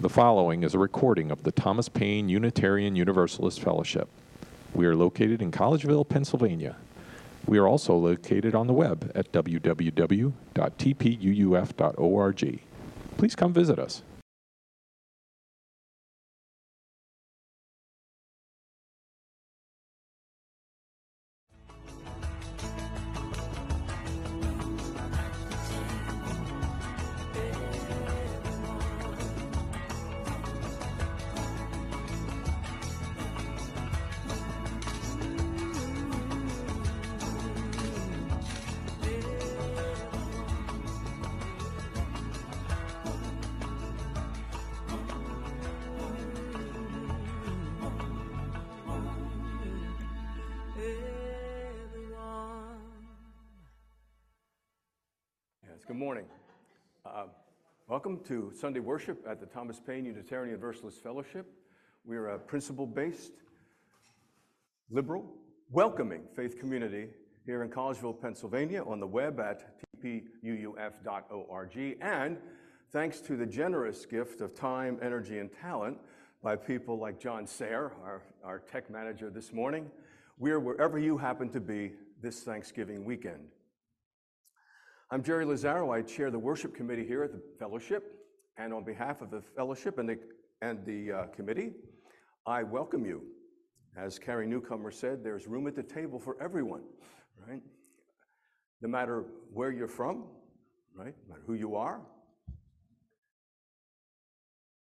The following is a recording of the Thomas Paine Unitarian Universalist Fellowship. We are located in Collegeville, Pennsylvania. We are also located on the web at www.tpUUF.org. Please come visit us. To Sunday worship at the Thomas Paine Unitarian Universalist Fellowship. We're a principle based, liberal, welcoming faith community here in Collegeville, Pennsylvania, on the web at tpuuf.org. And thanks to the generous gift of time, energy, and talent by people like John Sayer, our, our tech manager this morning, we're wherever you happen to be this Thanksgiving weekend. I'm Jerry Lazaro. I chair the worship committee here at the fellowship. And on behalf of the fellowship and the, and the uh, committee, I welcome you. As Carrie Newcomer said, there's room at the table for everyone, right? No matter where you're from, right? No matter who you are,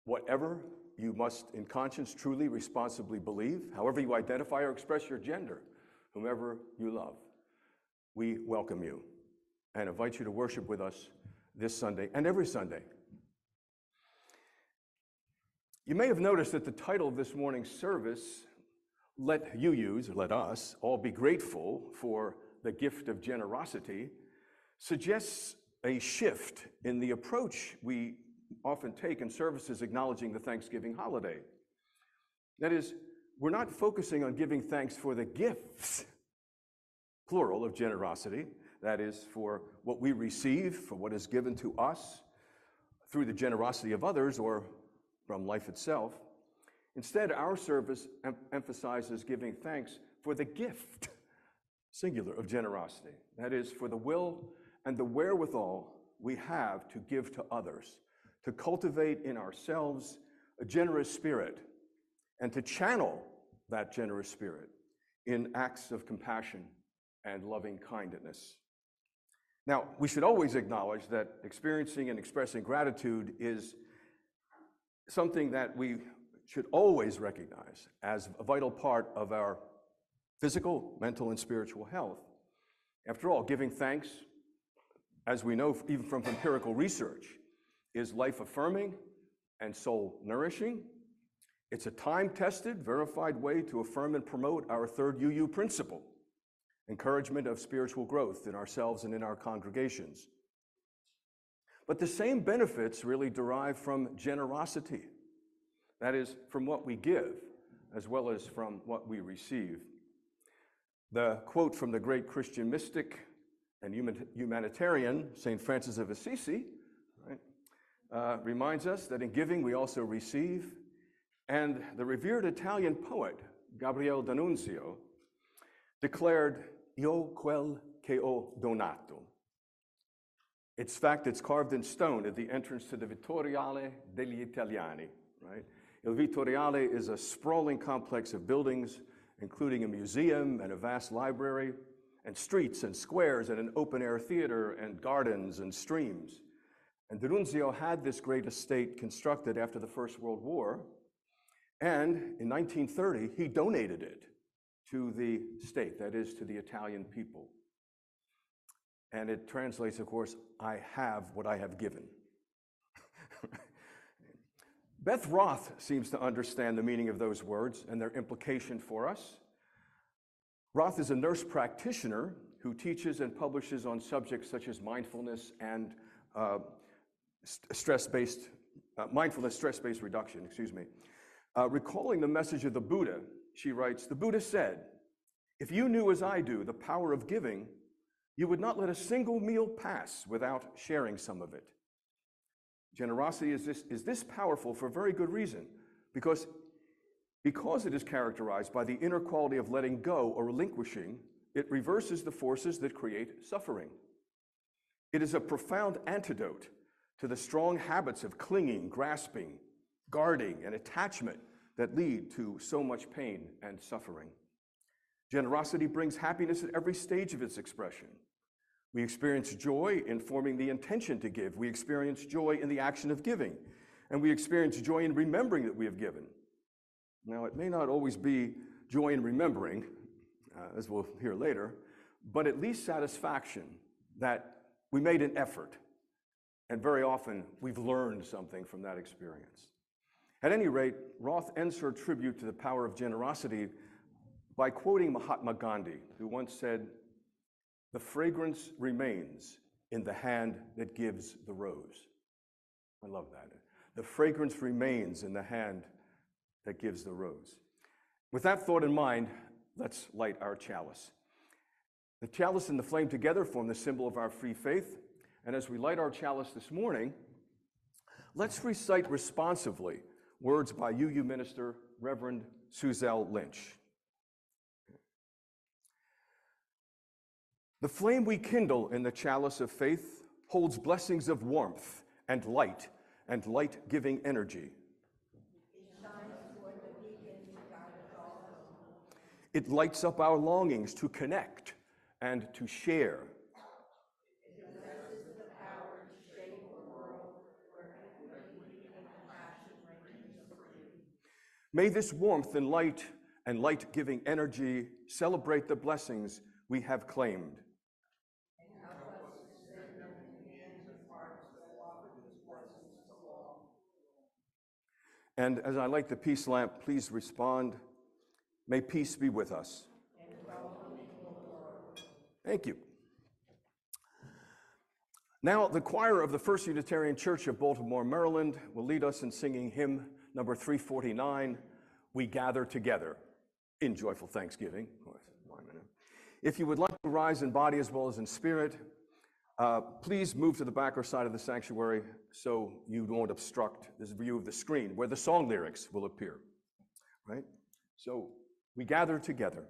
whatever you must, in conscience, truly, responsibly believe, however you identify or express your gender, whomever you love, we welcome you and invite you to worship with us this Sunday and every Sunday. You may have noticed that the title of this morning's service, Let UUs, let us all be grateful for the gift of generosity, suggests a shift in the approach we often take in services acknowledging the Thanksgiving holiday. That is, we're not focusing on giving thanks for the gifts, plural, of generosity, that is, for what we receive, for what is given to us through the generosity of others or from life itself. Instead, our service em- emphasizes giving thanks for the gift, singular, of generosity. That is, for the will and the wherewithal we have to give to others, to cultivate in ourselves a generous spirit, and to channel that generous spirit in acts of compassion and loving kindness. Now, we should always acknowledge that experiencing and expressing gratitude is something that we should always recognize as a vital part of our physical, mental, and spiritual health. After all, giving thanks, as we know even from empirical research, is life affirming and soul nourishing. It's a time tested, verified way to affirm and promote our third UU principle encouragement of spiritual growth in ourselves and in our congregations. But the same benefits really derive from generosity. That is, from what we give, as well as from what we receive. The quote from the great Christian mystic and humanitarian, St. Francis of Assisi, right, uh, reminds us that in giving we also receive. And the revered Italian poet, Gabriele D'Annunzio, declared io quel che ho donato. It's fact, it's carved in stone at the entrance to the Vittoriale degli Italiani, right? Il Vittoriale is a sprawling complex of buildings, including a museum and a vast library, and streets and squares and an open air theater and gardens and streams. And D'Annunzio had this great estate constructed after the First World War, and in 1930, he donated it to the state, that is, to the Italian people. And it translates, of course, I have what I have given. Beth Roth seems to understand the meaning of those words and their implication for us. Roth is a nurse practitioner who teaches and publishes on subjects such as mindfulness and uh, stress-based uh, mindfulness, stress-based reduction. Excuse me. Uh, recalling the message of the Buddha she writes The Buddha said, If you knew as I do the power of giving, you would not let a single meal pass without sharing some of it. Generosity is this, is this powerful for a very good reason. Because, because it is characterized by the inner quality of letting go or relinquishing, it reverses the forces that create suffering. It is a profound antidote to the strong habits of clinging, grasping, guarding, and attachment that lead to so much pain and suffering. Generosity brings happiness at every stage of its expression. We experience joy in forming the intention to give. We experience joy in the action of giving. And we experience joy in remembering that we have given. Now, it may not always be joy in remembering, uh, as we'll hear later, but at least satisfaction that we made an effort. And very often we've learned something from that experience. At any rate, Roth ends her tribute to the power of generosity by quoting Mahatma Gandhi, who once said, The fragrance remains in the hand that gives the rose. I love that. The fragrance remains in the hand that gives the rose. With that thought in mind, let's light our chalice. The chalice and the flame together form the symbol of our free faith. And as we light our chalice this morning, let's recite responsively words by UU minister Reverend Suzelle Lynch. The flame we kindle in the chalice of faith holds blessings of warmth and light and light giving energy. It lights up our longings to connect and to share. May this warmth and light and light giving energy celebrate the blessings we have claimed. And as I light the peace lamp, please respond. May peace be with us. Thank you. Now, the choir of the First Unitarian Church of Baltimore, Maryland, will lead us in singing hymn number 349, We Gather Together, in joyful thanksgiving. If you would like to rise in body as well as in spirit, Uh, please move to the back or side of the sanctuary so you won't obstruct this view of the screen where the song lyrics will appear. Right? So we gather together.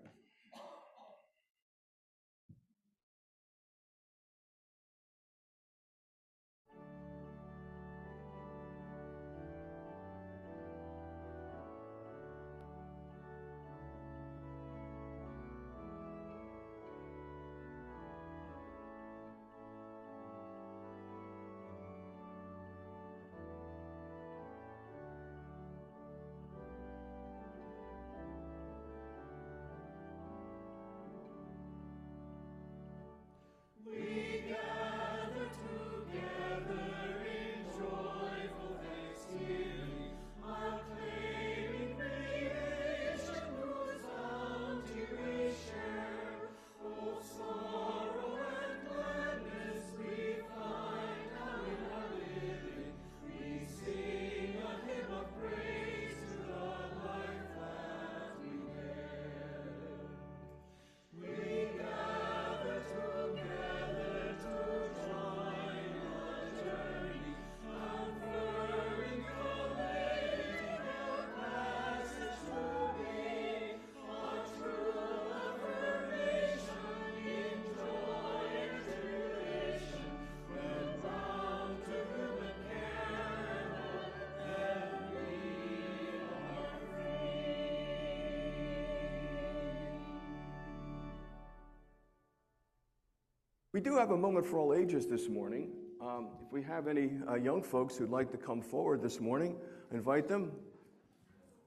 We do have a moment for all ages this morning. Um, if we have any uh, young folks who'd like to come forward this morning, invite them.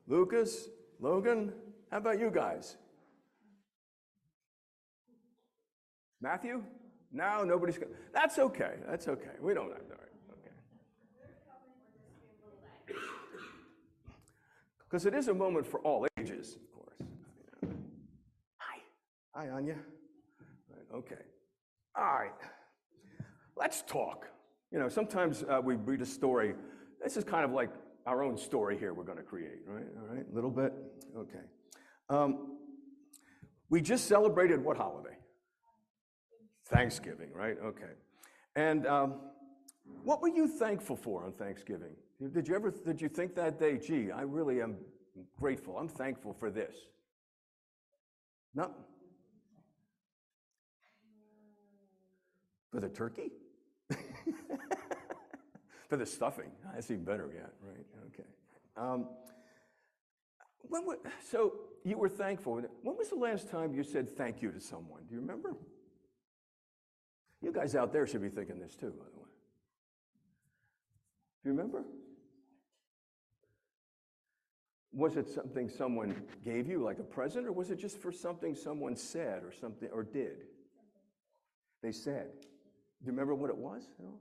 Lucas, Logan, how about you guys? Matthew? No, nobody's. Go- That's okay. That's okay. We don't have to. Okay. Because it is a moment for all ages, of course. Hi. Hi, Anya. Right, okay. All right, let's talk. You know, sometimes uh, we read a story. This is kind of like our own story here we're going to create, right? All right, a little bit? Okay. Um, we just celebrated what holiday? Thanksgiving, right? Okay. And um, What were you thankful for on Thanksgiving? Did you ever did you think that day, gee, I really am grateful. I'm thankful for this. No. For the turkey? for the stuffing. That's even better yet, right? Okay. Um, when so you were thankful. When was the last time you said thank you to someone? Do you remember? You guys out there should be thinking this too, by the way. Do you remember? Was it something someone gave you, like a present, or was it just for something someone said or something or did? They said. Do you remember what it was? at all?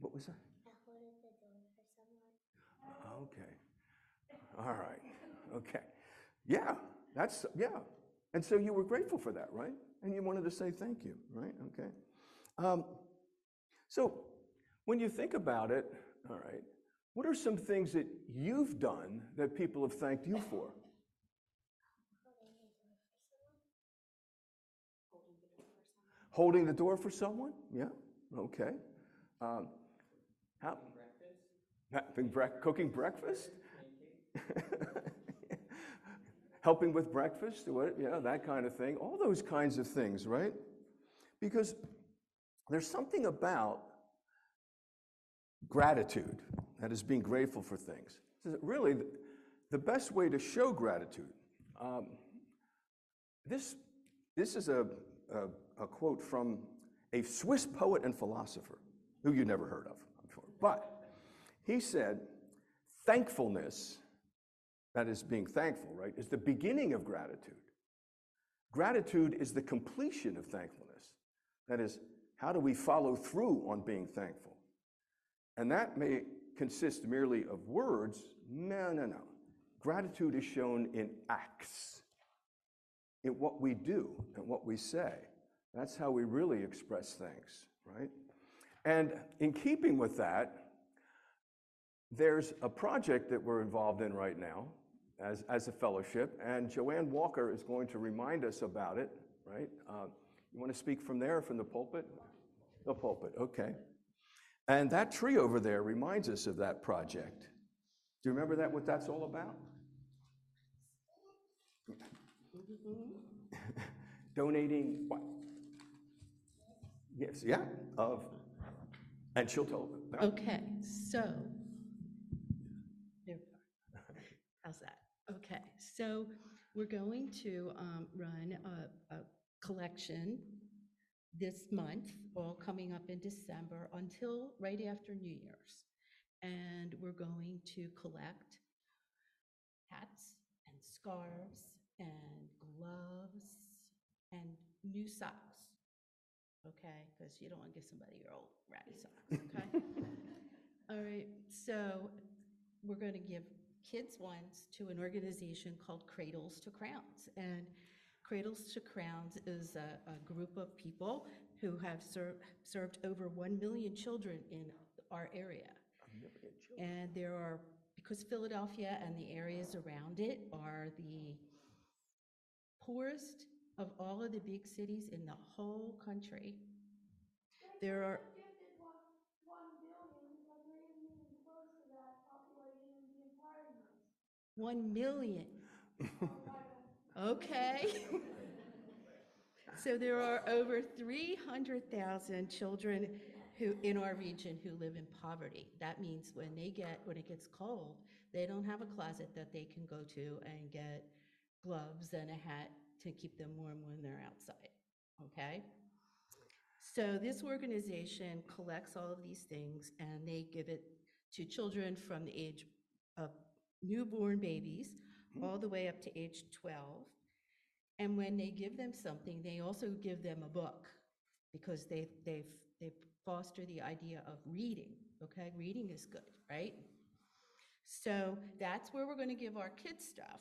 What was that? Okay. All right. Okay. Yeah, that's, yeah. And so you were grateful for that, right? And you wanted to say thank you, right? Okay. Um, so when you think about it, all right, what are some things that you've done that people have thanked you for? Holding the door for someone? Yeah, okay. Um, how? Having brec- cooking breakfast? Helping with breakfast, what, know, that kind of thing. All those kinds of things, right? Because there's something about gratitude, that is being grateful for things. Really, the- the best way to show gratitude. Um, this, this is a, a, a quote from a Swiss poet and philosopher who you never heard of, I'm sure. But he said, thankfulness, that is being thankful, right, is the beginning of gratitude. Gratitude is the completion of thankfulness. That is, how do we follow through on being thankful? And that may consist merely of words. No, no, no. Gratitude is shown in acts, in what we do and what we say. That's how we really express things, right? And in keeping with that, there's a project that we're involved in right now as, as a fellowship, and Joanne Walker is going to remind us about it, right? Uh, you want to speak from there, from the pulpit? The pulpit, okay. And that tree over there reminds us of that project. Do you remember that, what that's all about? Donating what? Yes, yeah, of, and she'll tell them. Okay, so, how's that? Okay, so we're going to um, run a, a collection this month, all coming up in December, until right after New Year's. And we're going to collect hats and scarves and gloves and new socks. Okay, because you don't want to give somebody your old ratty socks, okay? All right, so we're going to give kids ones to an organization called Cradles to Crowns. And Cradles to Crowns is a, a group of people who have ser- served over 1 million children in our area. And there are, because Philadelphia and the areas around it are the poorest of all of the big cities in the whole country. There are, one, one billion because we're even close to that population in the entire US. 1 million. Oh, okay. So there are over 300,000 children who, in our region, who live in poverty. That means when they get, when it gets cold, they don't have a closet that they can go to and get gloves and a hat to keep them warm when they're outside, okay? So this organization collects all of these things and they give it to children from the age of newborn babies mm-hmm. all the way up to age 12. And when they give them something, they also give them a book because they, they've, they foster the idea of reading, okay? Reading is good, right? So that's where we're going to give our kids stuff.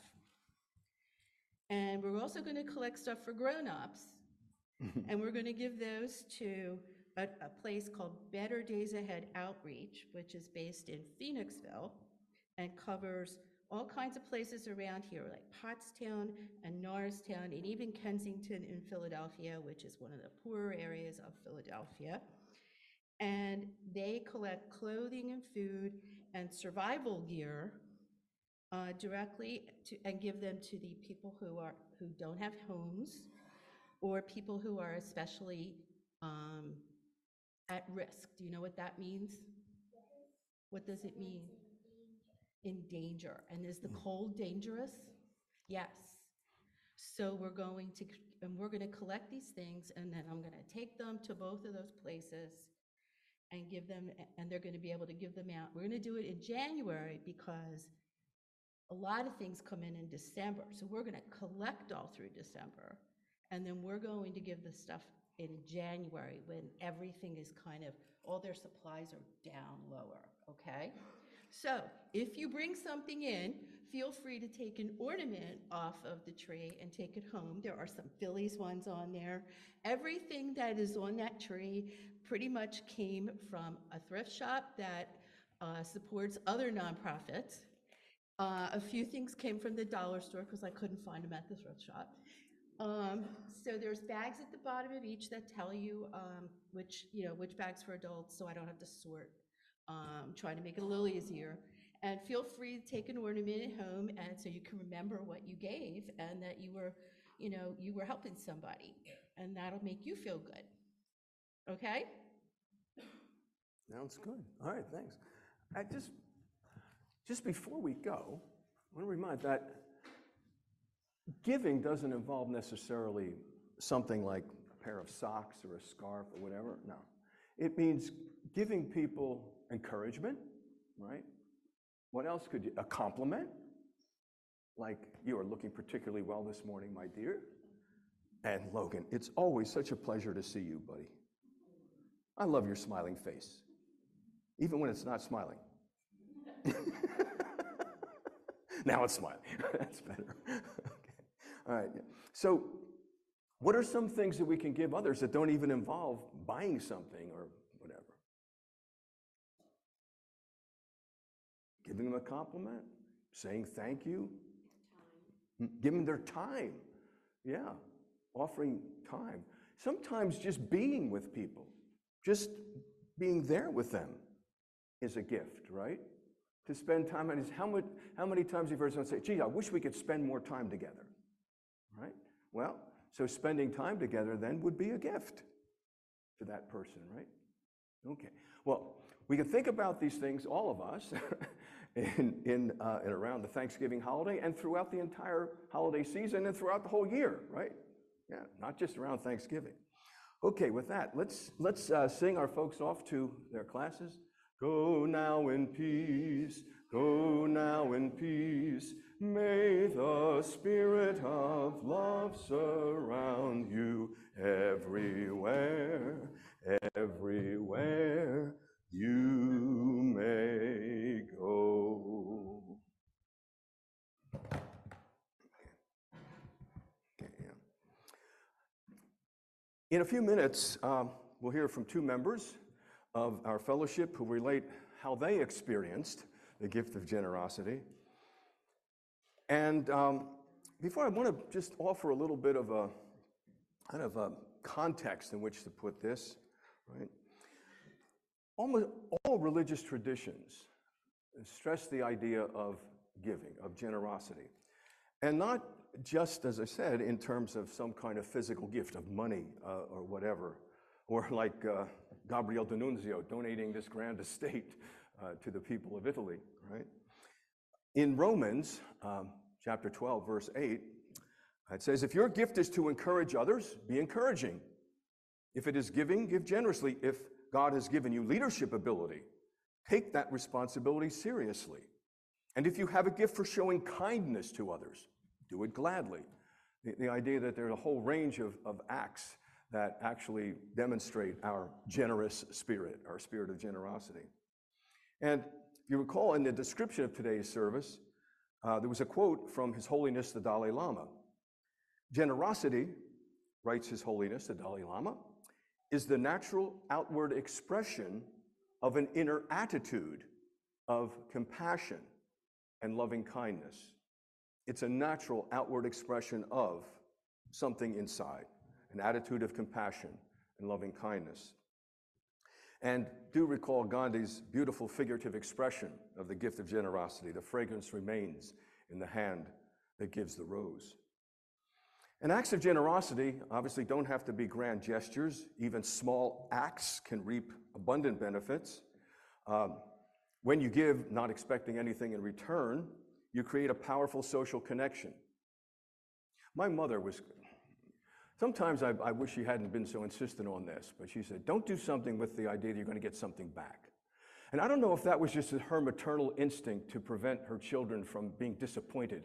And we're also going to collect stuff for grown-ups. And we're going to give those to a, a place called Better Days Ahead Outreach, which is based in Phoenixville and covers all kinds of places around here, like Pottstown and Norristown, and even Kensington in Philadelphia, which is one of the poorer areas of Philadelphia. And they collect clothing and food and survival gear uh, directly to, and give them to the people who are, who don't have homes or people who are especially um, at risk. Do you know what that means? What does it mean? In danger. And is the cold dangerous? Yes. So we're going to, and we're going to collect these things, and then I'm going to take them to both of those places and give them, and they're going to be able to give them out. We're going to do it in January because a lot of things come in in December. So we're going to collect all through December. And then we're going to give the stuff in January when everything is kind of, all their supplies are down lower, okay? So if you bring something in, feel free to take an ornament off of the tree and take it home. There are some Phillies ones on there. Everything that is on that tree pretty much came from a thrift shop that uh, supports other nonprofits. Uh, a few things came from the dollar store because I couldn't find them at the thrift shop. Um, so there's bags at the bottom of each that tell you, um, which, you know, which bags for adults, so I don't have to sort. Um, trying to make it a little easier. And feel free to take an ornament at home and so you can remember what you gave and that you were, you know, you were helping somebody. And that'll make you feel good. Okay? Sounds good. All right, thanks. I just, just before we go, I want to remind that giving doesn't involve necessarily something like a pair of socks or a scarf or whatever. No. It means giving people encouragement, right? What else could you, a compliment? Like, you are looking particularly well this morning, my dear. And Logan, it's always such a pleasure to see you, buddy. I love your smiling face, even when it's not smiling. now it's smiling. That's better. okay. All right. So, what are some things that we can give others that don't even involve buying something or whatever? Giving them a compliment, saying thank you, Mm, giving their time. Yeah, offering time. Sometimes just being with people, just being there with them is a gift, right? To spend time on is how much how many times have you heard someone say, gee, I wish we could spend more time together? Right? Well, so spending time together then would be a gift to that person, right? Okay. Well, we can think about these things, all of us, in, in, uh, and around the Thanksgiving holiday and throughout the entire holiday season and throughout the whole year, right? Yeah, not just around Thanksgiving. Okay, with that, let's, let's uh, sing our folks off to their classes. Go now in peace, go now in peace. May the spirit of love surround you everywhere, everywhere you may go. In a few minutes, um, we'll hear from two members of our fellowship who relate how they experienced the gift of generosity. And um, before I want to just offer a little bit of a kind of a context in which to put this, right? Almost all religious traditions stress the idea of giving, of generosity. And not just, as I said, in terms of some kind of physical gift of money uh, or whatever, or like uh, Gabriel D'Annunzio donating this grand estate uh, to the people of Italy, right? In Romans um, chapter 12, verse 8, it says, If your gift is to encourage others, be encouraging. If it is giving, give generously. If God has given you leadership ability, take that responsibility seriously. And if you have a gift for showing kindness to others, do it gladly. The, the idea that there's a whole range of, of acts that actually demonstrate our generous spirit, our spirit of generosity. And if you recall in the description of today's service, uh, there was a quote from His Holiness the Dalai Lama. Generosity, writes His Holiness the Dalai Lama, is the natural outward expression of an inner attitude of compassion and loving kindness. It's a natural outward expression of something inside, an attitude of compassion and loving kindness. And do recall Gandhi's beautiful figurative expression of the gift of generosity the fragrance remains in the hand that gives the rose. And acts of generosity obviously don't have to be grand gestures. Even small acts can reap abundant benefits. Um, when you give, not expecting anything in return, you create a powerful social connection. My mother was, sometimes I, I wish she hadn't been so insistent on this, but she said, don't do something with the idea that you're going to get something back. And I don't know if that was just her maternal instinct to prevent her children from being disappointed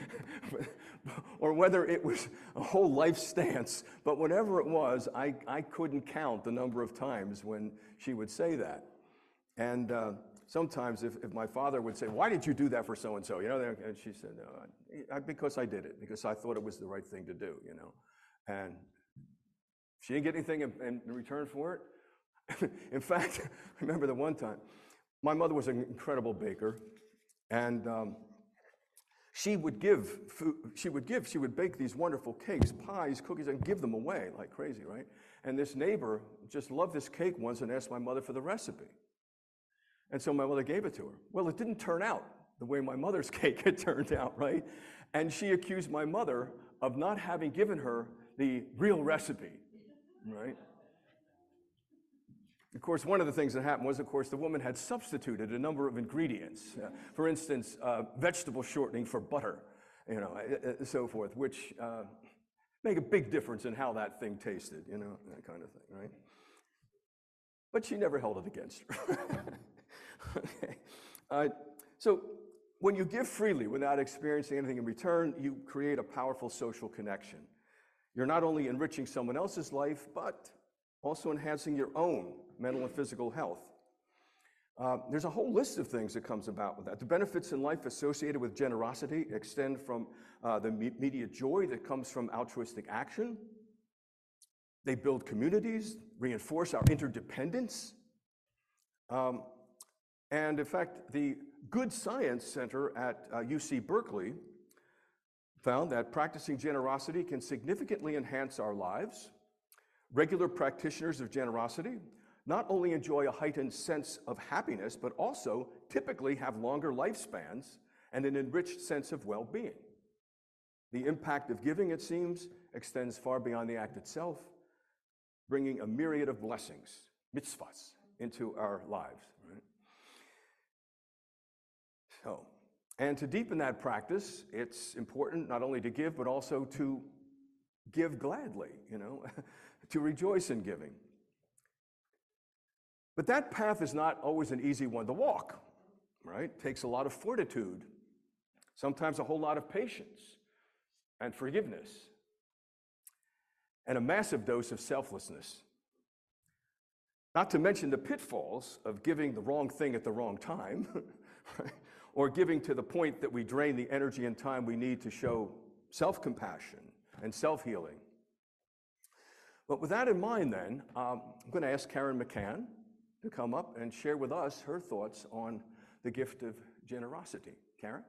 or whether it was a whole life stance, but whatever it was, I, I couldn't count the number of times when she would say that. And uh, sometimes if, if my father would say, why did you do that for so-and-so? You know, and she said, because I did it, because I thought it was the right thing to do, you know. And she didn't get anything in, return for it. in fact, I remember the one time, my mother was an incredible baker, and um, she would give food, she would give, she would bake these wonderful cakes, pies, cookies, and give them away like crazy, right? And this neighbor just loved this cake once and asked my mother for the recipe. And so my mother gave it to her. Well, it didn't turn out the way my mother's cake had turned out, right? And she accused my mother of not having given her the real recipe, right? Of course, one of the things that happened was, of course, the woman had substituted a number of ingredients. Uh, for instance, uh, vegetable shortening for butter, you know, uh, uh, so forth, which uh, make a big difference in how that thing tasted, you know, that kind of thing, right? But she never held it against her. okay. So when you give freely without experiencing anything in return, you create a powerful social connection. You're not only enriching someone else's life, but also enhancing your own mental and physical health. Uh, there's a whole list of things that comes about with that. The benefits in life associated with generosity extend from uh, the immediate joy that comes from altruistic action. They build communities, reinforce our interdependence. Um, and in fact, the Good Science Center at uh, UC Berkeley found that practicing generosity can significantly enhance our lives. Regular practitioners of generosity not only enjoy a heightened sense of happiness, but also typically have longer lifespans and an enriched sense of well being. The impact of giving, it seems, extends far beyond the act itself, bringing a myriad of blessings, mitzvahs, into our lives. Right? So, and to deepen that practice, it's important not only to give, but also to give gladly, you know, to rejoice in giving. But that path is not always an easy one to walk, right? It takes a lot of fortitude, sometimes a whole lot of patience and forgiveness, and a massive dose of selflessness. Not to mention the pitfalls of giving the wrong thing at the wrong time, right? Or giving to the point that we drain the energy and time we need to show self compassion and self healing. But with that in mind, then, um, I'm going to ask Karen McCann to come up and share with us her thoughts on the gift of generosity. Karen?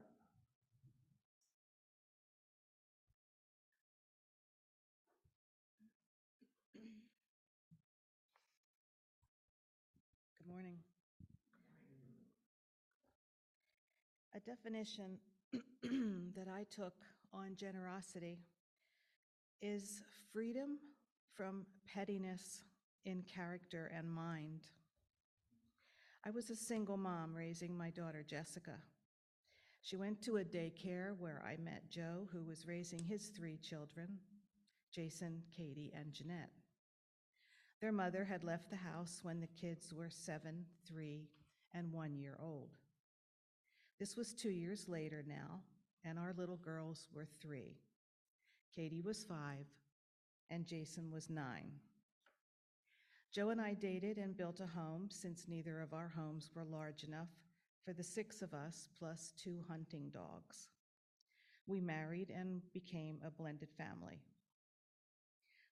Good morning. A definition that I took on generosity is freedom from pettiness in character and mind. I was a single mom raising my daughter Jessica. She went to a daycare where I met Joe, who was raising his three children Jason, Katie, and Jeanette. Their mother had left the house when the kids were seven, three, and one year old. This was two years later now, and our little girls were three. Katie was five, and Jason was nine. Joe and I dated and built a home since neither of our homes were large enough for the six of us plus two hunting dogs. We married and became a blended family.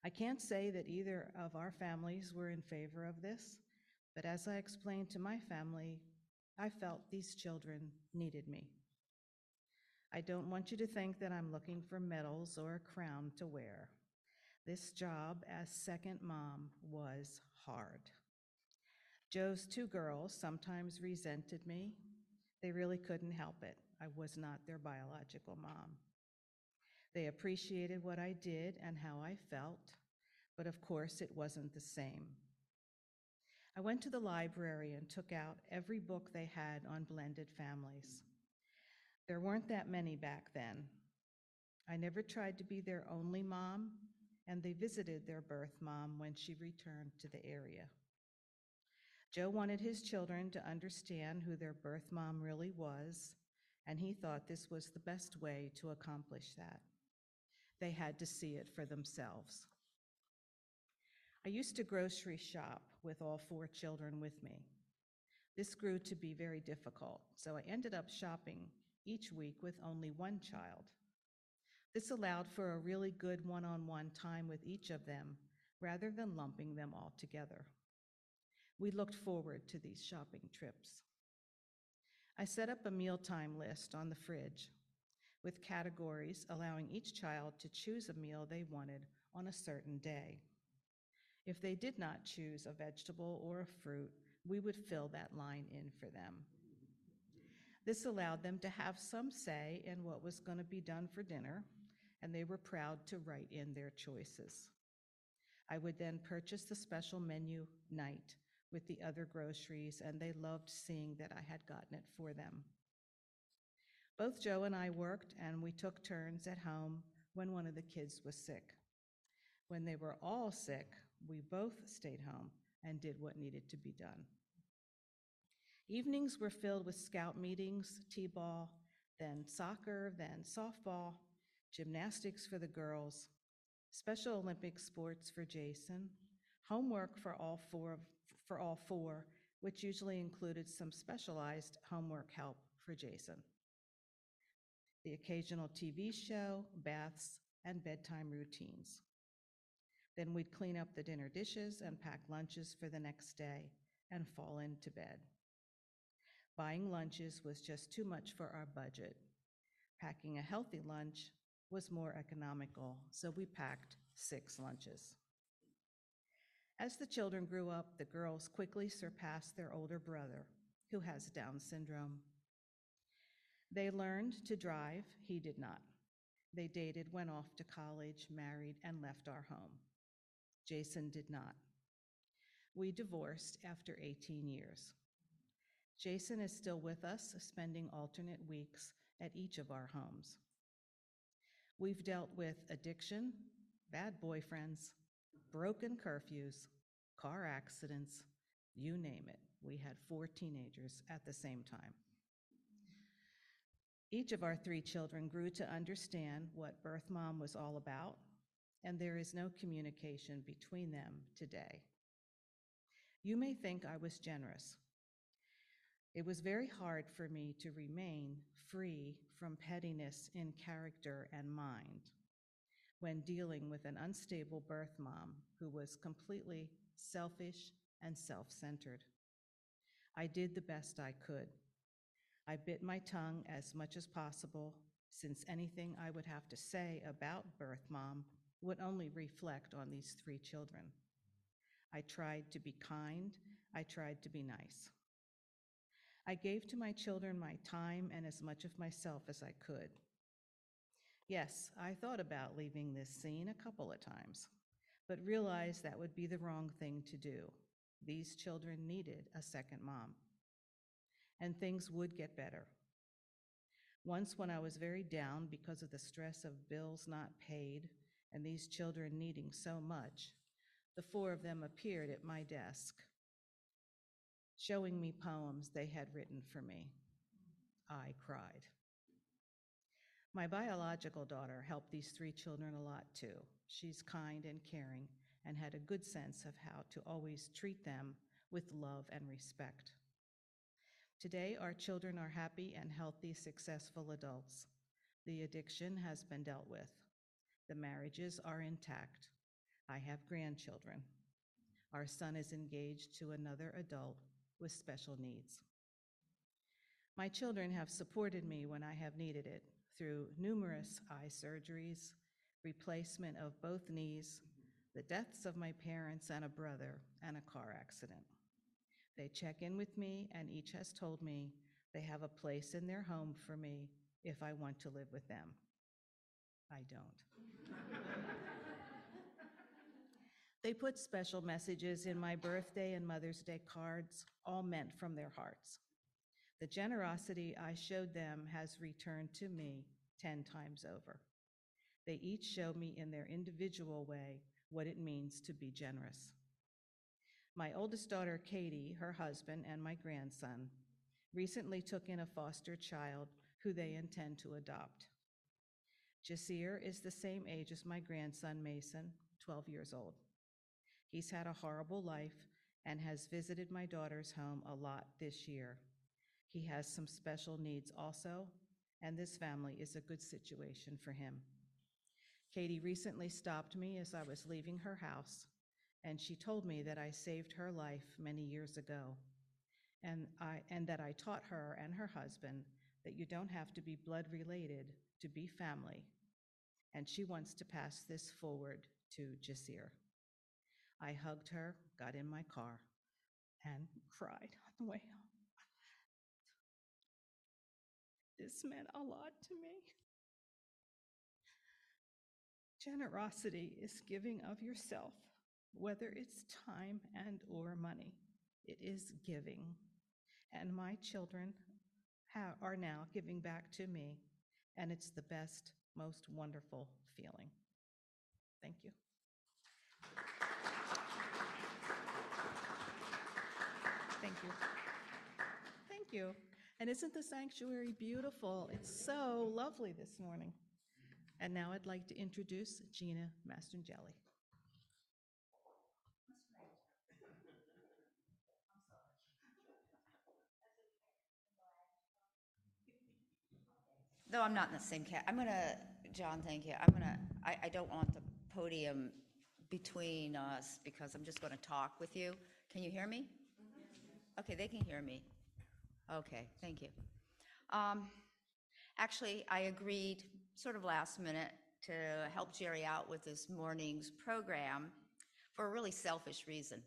I can't say that either of our families were in favor of this, but as I explained to my family, I felt these children needed me. I don't want you to think that I'm looking for medals or a crown to wear. This job as second mom was hard. Joe's two girls sometimes resented me. They really couldn't help it. I was not their biological mom. They appreciated what I did and how I felt, but of course it wasn't the same. I went to the library and took out every book they had on blended families. There weren't that many back then. I never tried to be their only mom, and they visited their birth mom when she returned to the area. Joe wanted his children to understand who their birth mom really was, and he thought this was the best way to accomplish that. They had to see it for themselves. I used to grocery shop with all four children with me. This grew to be very difficult, so I ended up shopping each week with only one child. This allowed for a really good one on one time with each of them rather than lumping them all together. We looked forward to these shopping trips. I set up a mealtime list on the fridge with categories allowing each child to choose a meal they wanted on a certain day. If they did not choose a vegetable or a fruit, we would fill that line in for them. This allowed them to have some say in what was going to be done for dinner, and they were proud to write in their choices. I would then purchase the special menu night with the other groceries, and they loved seeing that I had gotten it for them. Both Joe and I worked, and we took turns at home when one of the kids was sick. When they were all sick, we both stayed home and did what needed to be done. Evenings were filled with scout meetings, t-ball, then soccer, then softball, gymnastics for the girls, Special Olympic sports for Jason, homework for all four, for all four, which usually included some specialized homework help for Jason. The occasional TV show, baths, and bedtime routines. Then we'd clean up the dinner dishes and pack lunches for the next day and fall into bed. Buying lunches was just too much for our budget. Packing a healthy lunch was more economical, so we packed six lunches. As the children grew up, the girls quickly surpassed their older brother, who has Down syndrome. They learned to drive, he did not. They dated, went off to college, married, and left our home. Jason did not. We divorced after 18 years. Jason is still with us, spending alternate weeks at each of our homes. We've dealt with addiction, bad boyfriends, broken curfews, car accidents, you name it. We had four teenagers at the same time. Each of our three children grew to understand what birth mom was all about, and there is no communication between them today. You may think I was generous. It was very hard for me to remain free from pettiness in character and mind when dealing with an unstable birth mom who was completely selfish and self centered. I did the best I could. I bit my tongue as much as possible, since anything I would have to say about birth mom would only reflect on these three children. I tried to be kind, I tried to be nice. I gave to my children my time and as much of myself as I could. Yes, I thought about leaving this scene a couple of times, but realized that would be the wrong thing to do. These children needed a second mom. And things would get better. Once, when I was very down because of the stress of bills not paid and these children needing so much, the four of them appeared at my desk, showing me poems they had written for me. I cried. My biological daughter helped these three children a lot too. She's kind and caring and had a good sense of how to always treat them with love and respect. Today, our children are happy and healthy, successful adults. The addiction has been dealt with. The marriages are intact. I have grandchildren. Our son is engaged to another adult with special needs. My children have supported me when I have needed it through numerous eye surgeries, replacement of both knees, the deaths of my parents and a brother, and a car accident. They check in with me, and each has told me they have a place in their home for me if I want to live with them. I don't. They put special messages in my birthday and Mother's Day cards, all meant from their hearts. The generosity I showed them has returned to me 10 times over. They each show me in their individual way what it means to be generous. My oldest daughter, Katie, her husband, and my grandson recently took in a foster child who they intend to adopt. Jasir is the same age as my grandson, Mason, 12 years old. He's had a horrible life and has visited my daughter's home a lot this year. He has some special needs also, and this family is a good situation for him. Katie recently stopped me as I was leaving her house, and she told me that I saved her life many years ago, and, I, and that I taught her and her husband that you don't have to be blood related to be family, and she wants to pass this forward to Jasir. I hugged her, got in my car, and cried on the way home. This meant a lot to me. Generosity is giving of yourself, whether it's time and or money. It is giving. And my children are now giving back to me, and it's the best, most wonderful feeling. Thank you. Thank you. Thank you. And isn't the sanctuary beautiful? It's so lovely this morning. And now I'd like to introduce Gina Mastrangeli. Though I'm not in the same cat, I'm gonna, John, thank you. I'm gonna, I, I don't want the podium between us because I'm just gonna talk with you. Can you hear me? Okay, they can hear me. Okay, thank you. Um, Actually, I agreed sort of last minute to help Jerry out with this morning's program for a really selfish reason.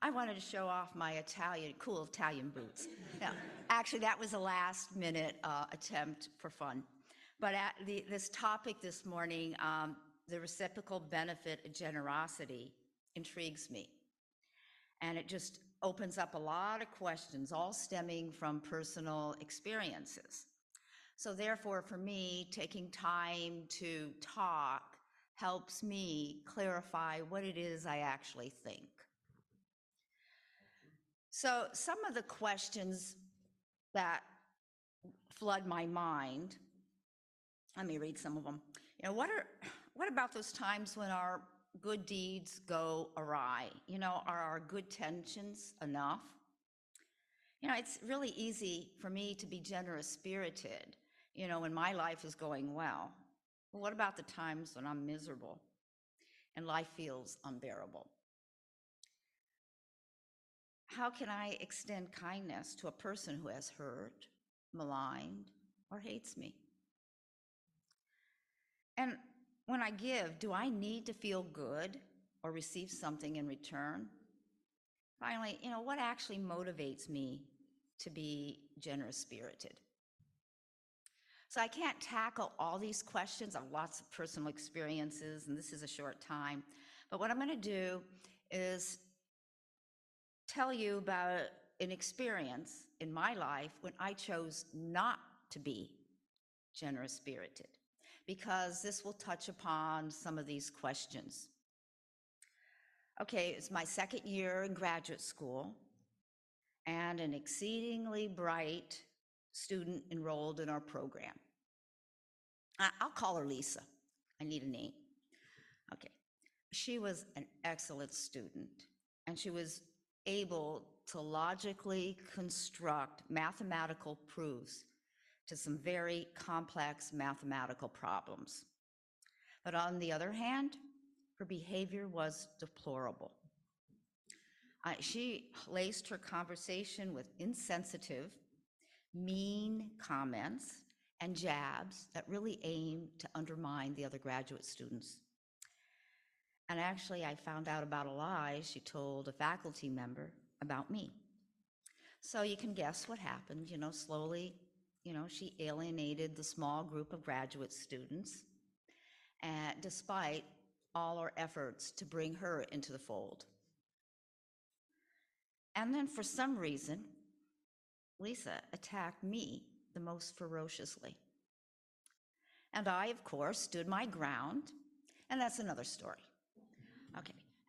I wanted to show off my Italian, cool Italian boots. No, actually, that was a last minute uh, attempt for fun. But at the, this topic this morning, um, the reciprocal benefit of generosity, intrigues me. And it just opens up a lot of questions, all stemming from personal experiences. So therefore, for me, taking time to talk helps me clarify what it is I actually think. So some of the questions that flood my mind, let me read some of them. You know, what are, what about those times when our good deeds go awry? You know, are our good tensions enough? You know, it's really easy for me to be generous spirited, you know, when my life is going well. But what about the times when I'm miserable and life feels unbearable? How can I extend kindness to a person who has hurt, maligned, or hates me? And when I give, do I need to feel good or receive something in return? Finally, you know, what actually motivates me to be generous spirited? So I can't tackle all these questions. Have lots of personal experiences, and this is a short time. But what I'm going to do is tell you about an experience in my life when I chose not to be generous spirited, because this will touch upon some of these questions. Okay, it's my second year in graduate school, and an exceedingly bright student enrolled in our program. I'll call her Lisa. I need a name. Okay. She was an excellent student, and she was able to logically construct mathematical proofs to some very complex mathematical problems. But on the other hand, her behavior was deplorable. Uh, she laced her conversation with insensitive, mean comments and jabs that really aim to undermine the other graduate students. And actually, I found out about a lie she told a faculty member about me. So you can guess what happened, you know, slowly, you know, she alienated the small group of graduate students, and despite all our efforts to bring her into the fold. And then for some reason, Lisa attacked me the most ferociously. And I, of course, stood my ground, and that's another story.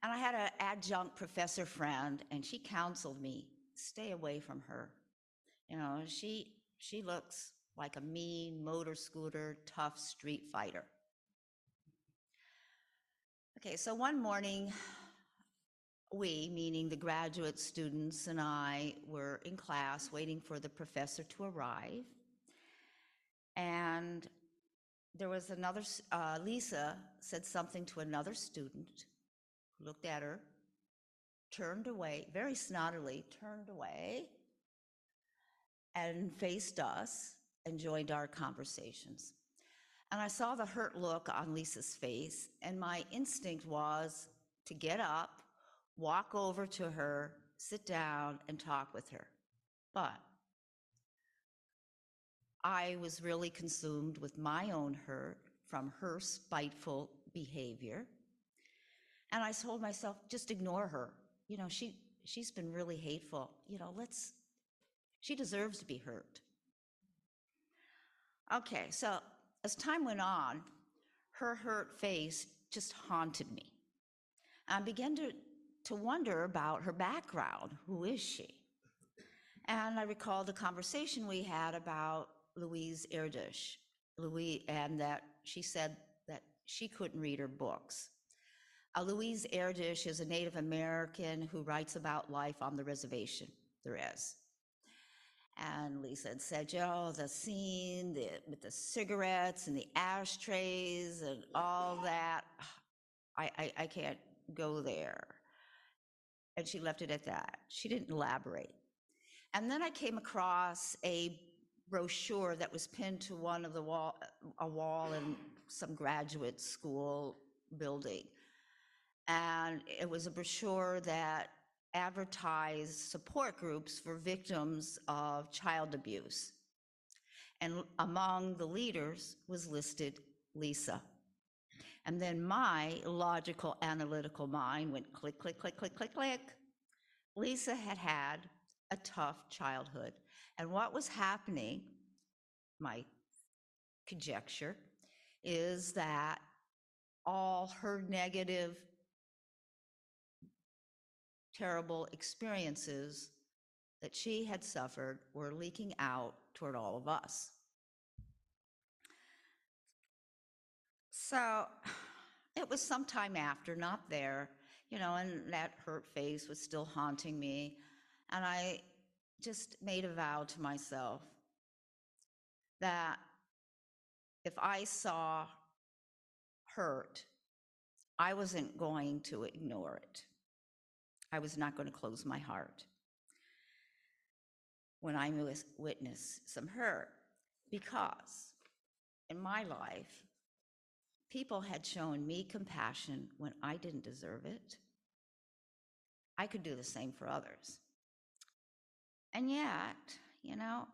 And I had an adjunct professor friend, and she counseled me stay away from her. You know, she she looks like a mean motor scooter, tough street fighter. Okay, so one morning, we, meaning the graduate students and I, were in class waiting for the professor to arrive. And there was another, uh, Lisa said something to another student, looked at her, turned away, very snottily turned away, and faced us and joined our conversations. And I saw the hurt look on Lisa's face, and my instinct was to get up, walk over to her, sit down, and talk with her. But I was really consumed with my own hurt from her spiteful behavior. And I told myself, just ignore her. You know, she she's been really hateful. You know, let's she deserves to be hurt. Okay, so as time went on, her hurt face just haunted me. I began to, to wonder about her background. Who is she? And I recalled the conversation we had about Louise Erdrich, Louise, and that she said that she couldn't read her books. Uh, Louise Erdrich is a Native American who writes about life on the reservation. There is. And Lisa had said, "Oh, the scene the, with the cigarettes and the ashtrays and all that, I, I, I can't go there." And she left it at that. She didn't elaborate. And then I came across a brochure that was pinned to one of the wall, a wall in some graduate school building. And it was a brochure that advertised support groups for victims of child abuse. And among the leaders was listed Lisa. And then my logical analytical mind went click, click, click, click, click, click. Lisa had had a tough childhood. And what was happening, my conjecture, is that all her negative, terrible experiences that she had suffered were leaking out toward all of us. So it was sometime after, not there, you know, and that hurt face was still haunting me. And I just made a vow to myself that if I saw hurt, I wasn't going to ignore it. I was not going to close my heart when I wis- witness some hurt because in my life, people had shown me compassion when I didn't deserve it. I could do the same for others. And yet, you know,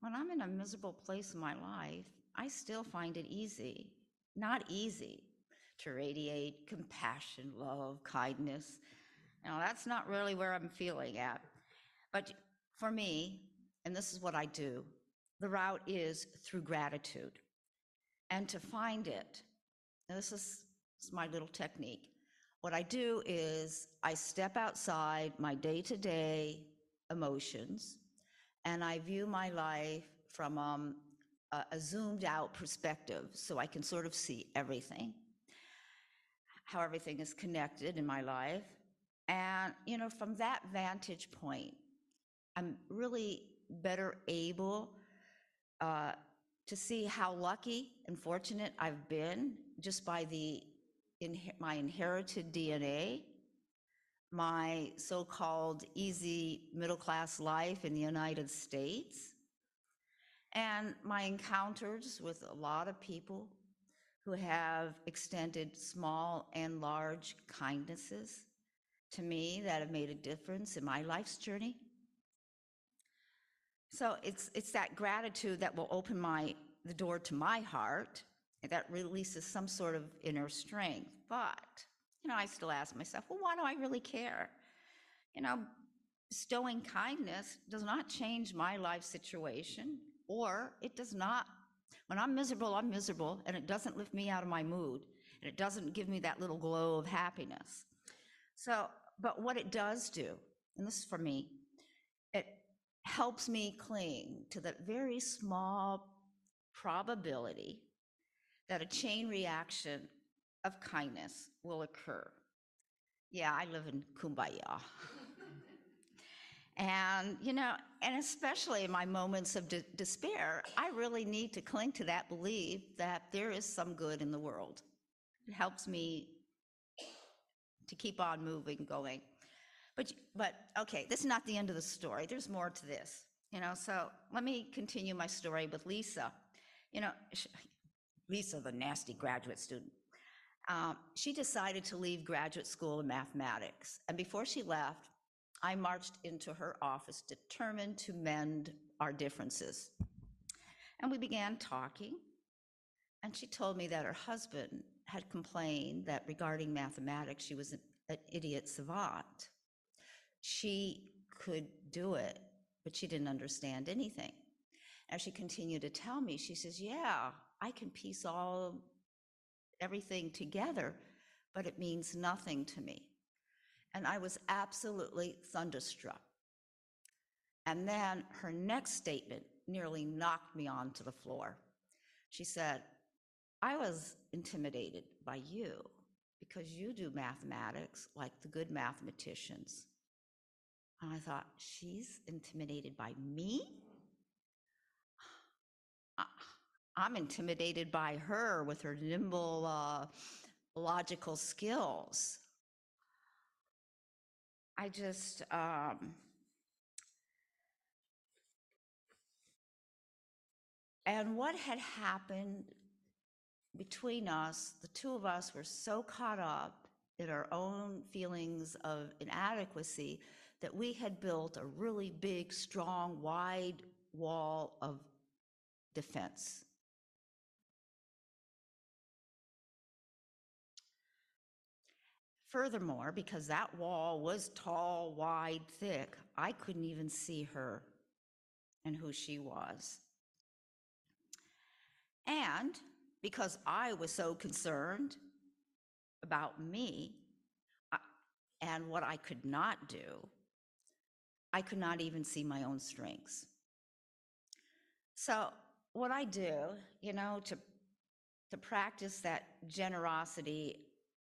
when I'm in a miserable place in my life, I still find it easy, not easy, to radiate compassion, love, kindness. Know, that's not really where I'm feeling at. But for me, and this is what I do, the route is through gratitude. And to find it, this is, this is my little technique. What I do is I step outside my day to day emotions and I view my life from um, a, a zoomed out perspective so I can sort of see everything, how everything is connected in my life. And, you know, from that vantage point, I'm really better able uh, to see how lucky and fortunate I've been just by the inhe- my inherited DNA, my so-called easy middle-class life in the United States, And my encounters with a lot of people who have extended small and large kindnesses to me that have made a difference in my life's journey. So it's, it's that gratitude that will open my, the door to my heart, that releases some sort of inner strength. But, you know, I still ask myself, well, why do I really care? You know, bestowing kindness does not change my life situation, or it does not, when I'm miserable, I'm miserable, and it doesn't lift me out of my mood, and it doesn't give me that little glow of happiness. So, but what it does do, and this is for me, it helps me cling to that very small probability that a chain reaction of kindness will occur. Yeah, I live in kumbaya. and, you know, and especially in my moments of de- despair, I really need to cling to that belief that there is some good in the world. It helps me to keep on moving, going. But, but okay, this is not the end of the story. There's more to this, you know. So let me continue my story with Lisa. You know, sh- Lisa, the nasty graduate student. Um, she decided to leave graduate school in mathematics, and before she left, I marched into her office determined to mend our differences. And we began talking, and she told me that her husband had complained that regarding mathematics, she was an, an idiot savant. She could do it, but she didn't understand anything. As she continued to tell me, she says, Yeah, I can piece all everything together, but it means nothing to me. And I was absolutely thunderstruck. And then her next statement nearly knocked me onto the floor. She said, I was intimidated by you because you do mathematics like the good mathematicians. And I thought, she's intimidated by me? I'm intimidated by her with her nimble uh, logical skills. I just, um, and what had happened between us, the two of us were so caught up in our own feelings of inadequacy that we had built a really big, strong, wide wall of defense. Furthermore, because that wall was tall, wide, thick, I couldn't even see her and who she was. And because I was so concerned about me uh, and what I could not do, I could not even see my own strengths. So, what I do, you know, to, to practice that generosity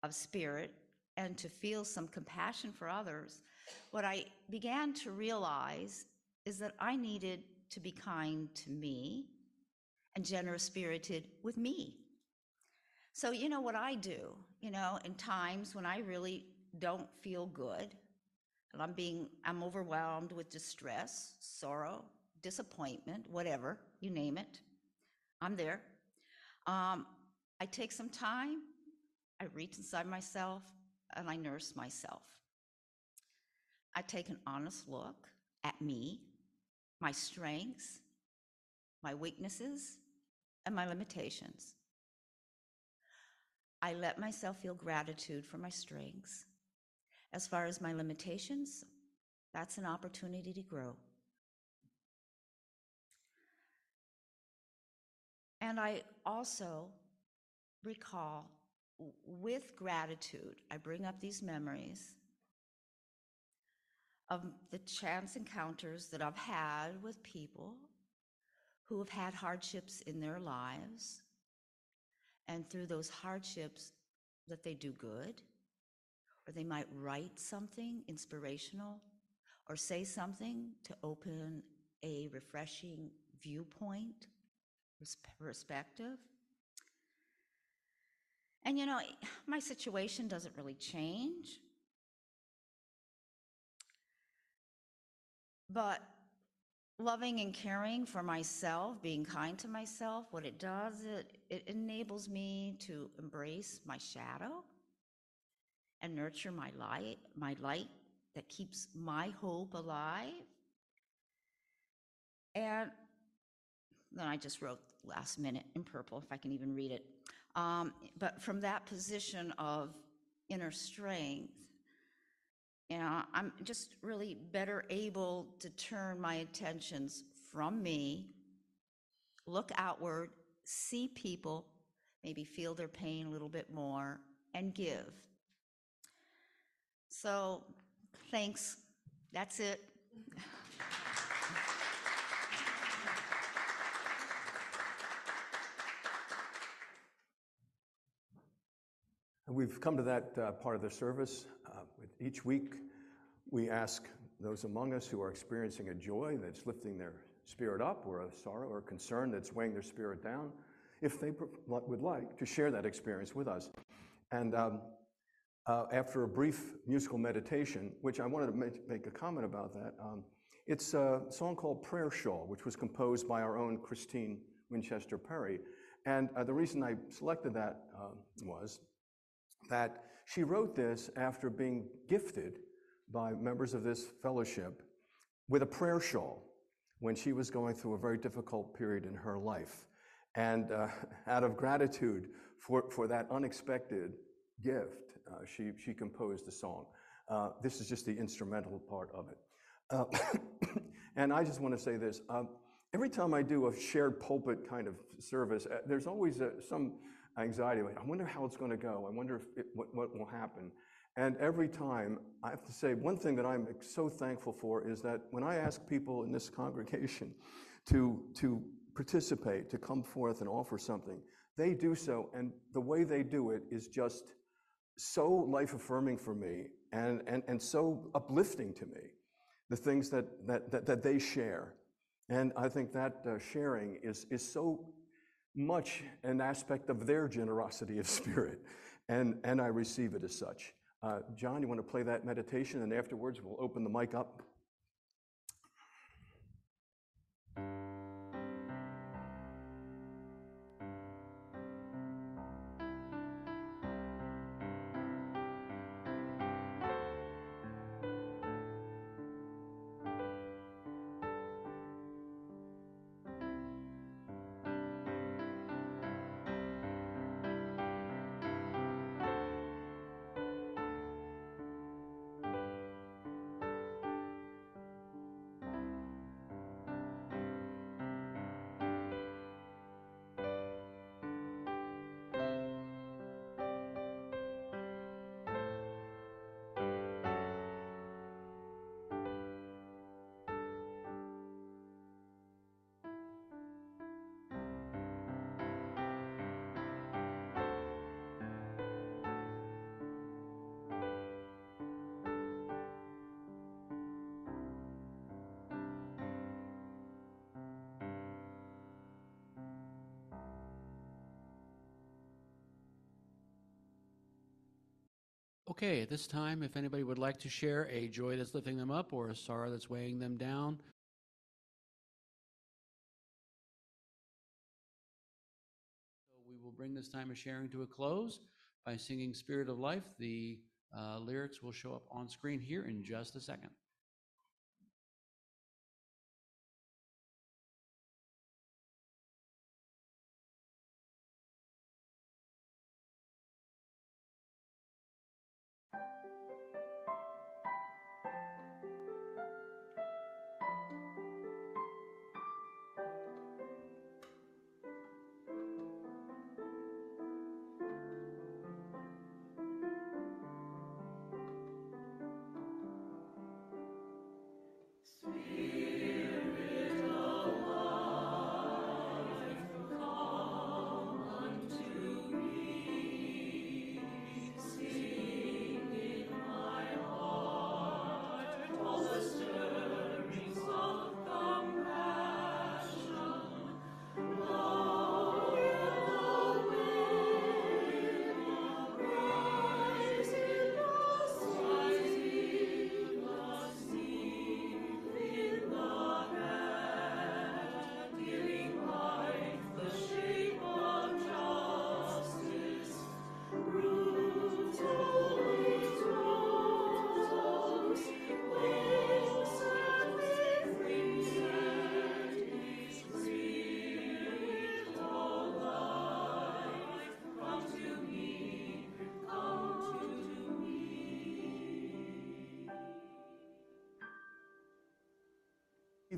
of spirit and to feel some compassion for others, what I began to realize is that I needed to be kind to me and generous spirited with me. So, you know what I do, you know, in times when I really don't feel good, and I'm being, I'm overwhelmed with distress, sorrow, disappointment, whatever, you name it, I'm there. Um, I take some time, I reach inside myself, and I nurse myself. I take an honest look at me, my strengths, my weaknesses, and my limitations. I let myself feel gratitude for my strengths. As far as my limitations, that's an opportunity to grow. And I also recall with gratitude, I bring up these memories of the chance encounters that I've had with people who have had hardships in their lives. And through those hardships, that they do good, or they might write something inspirational, or say something to open a refreshing viewpoint, perspective. And you know, my situation doesn't really change. But loving and caring for myself, being kind to myself, what it does, it, it enables me to embrace my shadow and nurture my light, my light that keeps my hope alive. And then I just wrote last minute in purple, if I can even read it. Um, but from that position of inner strength, you know, I'm just really better able to turn my attentions from me, look outward, see people, maybe feel their pain a little bit more, and give. So, thanks. That's it. We've come to that uh, part of the service. Uh, Each week, we ask those among us who are experiencing a joy that's lifting their spirit up, or a sorrow or a concern that's weighing their spirit down, if they would like to share that experience with us. And um, uh, after a brief musical meditation, which I wanted to make, a comment about that, um, it's a song called Prayer Shawl, which was composed by our own Christine Winchester Perry. And uh, the reason I selected that um, was that she wrote this after being gifted by members of this fellowship with a prayer shawl when she was going through a very difficult period in her life. And uh, out of gratitude for, for that unexpected gift, uh, she, she composed the song. Uh, this is just the instrumental part of it. Uh, and I just want to say this. Um, every time I do a shared pulpit kind of service, uh, there's always uh, some anxiety. Like, I wonder how it's going to go. I wonder if it, what, what will happen. And every time, I have to say, one thing that I'm so thankful for is that when I ask people in this congregation to, to participate, to come forth and offer something, they do so. And the way they do it is just so life affirming for me and, and, and so uplifting to me, the things that, that, that, that they share. And I think that uh, sharing is, is so much an aspect of their generosity of spirit, and, and I receive it as such. Uh, John, you want to play that meditation, and afterwards we'll open the mic up. Okay, at this time, if anybody would like to share a joy that's lifting them up or a sorrow that's weighing them down, we will bring this time of sharing to a close by singing Spirit of Life. The uh, lyrics will show up on screen here in just a second.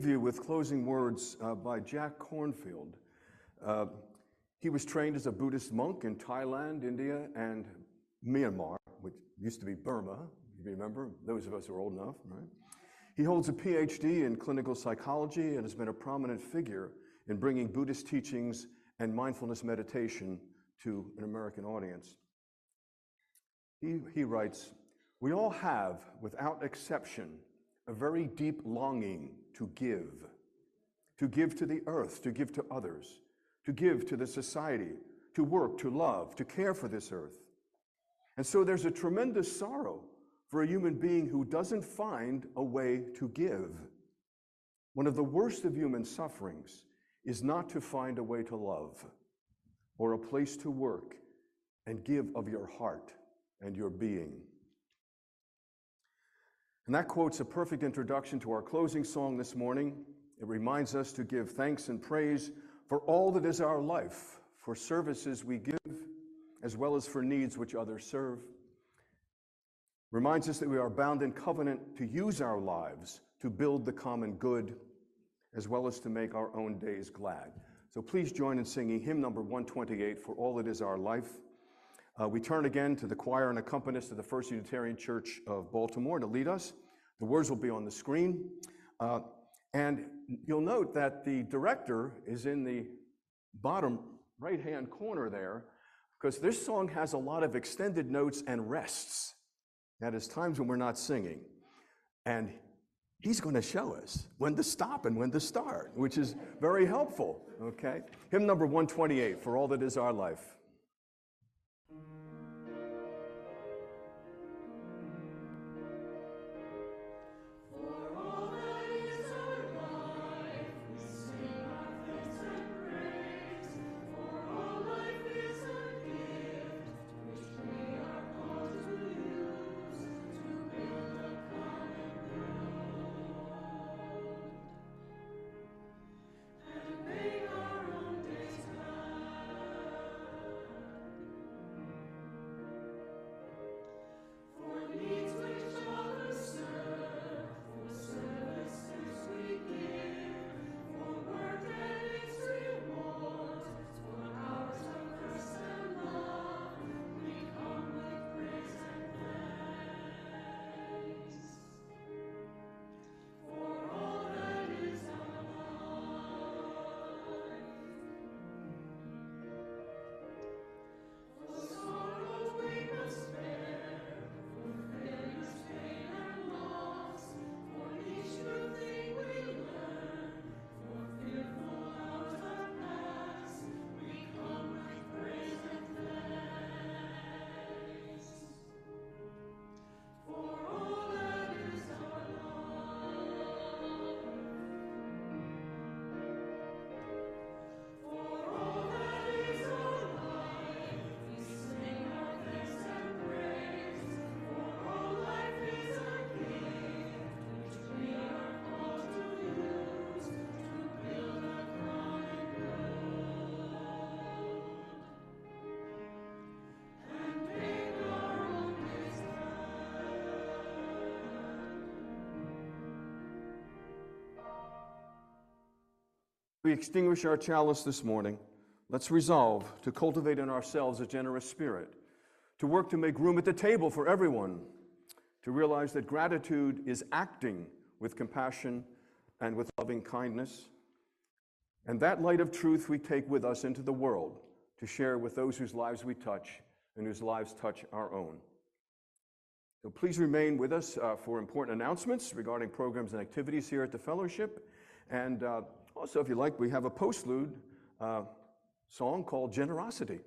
Leave you with closing words uh, by Jack Kornfield. Uh, he was trained as a Buddhist monk in Thailand, India, and Myanmar, which used to be Burma, you remember, those of us who are old enough, right? He holds a PhD in clinical psychology and has been a prominent figure in bringing Buddhist teachings and mindfulness meditation to an American audience. He, he writes, We all have, without exception, a very deep longing to give, to give to the earth, to give to others, to give to the society, to work, to love, to care for this earth. And so there's a tremendous sorrow for a human being who doesn't find a way to give. One of the worst of human sufferings is not to find a way to love or a place to work and give of your heart and your being. And that quote's a perfect introduction to our closing song this morning. It reminds us to give thanks and praise for all that is our life, for services we give, as well as for needs which others serve. Reminds us that we are bound in covenant to use our lives to build the common good, as well as to make our own days glad. So please join in singing hymn number 128, For All that is Our Life. Uh, we turn again to the choir and accompanist of the First Unitarian Church of Baltimore to lead us. The words will be on the screen. Uh, and you'll note that the director is in the bottom right hand corner there because this song has a lot of extended notes and rests. That is times when we're not singing. And he's going to show us when to stop and when to start, which is very helpful. Okay? Hymn number 128 For All That Is Our Life. We extinguish our chalice this morning. Let's resolve to cultivate in ourselves a generous spirit, to work to make room at the table for everyone, to realize that gratitude is acting with compassion and with loving kindness. And that light of truth we take with us into the world to share with those whose lives we touch and whose lives touch our own. So please remain with us uh, for important announcements regarding programs and activities here at the fellowship. And uh, also, if you like, we have a postlude uh, song called Generosity.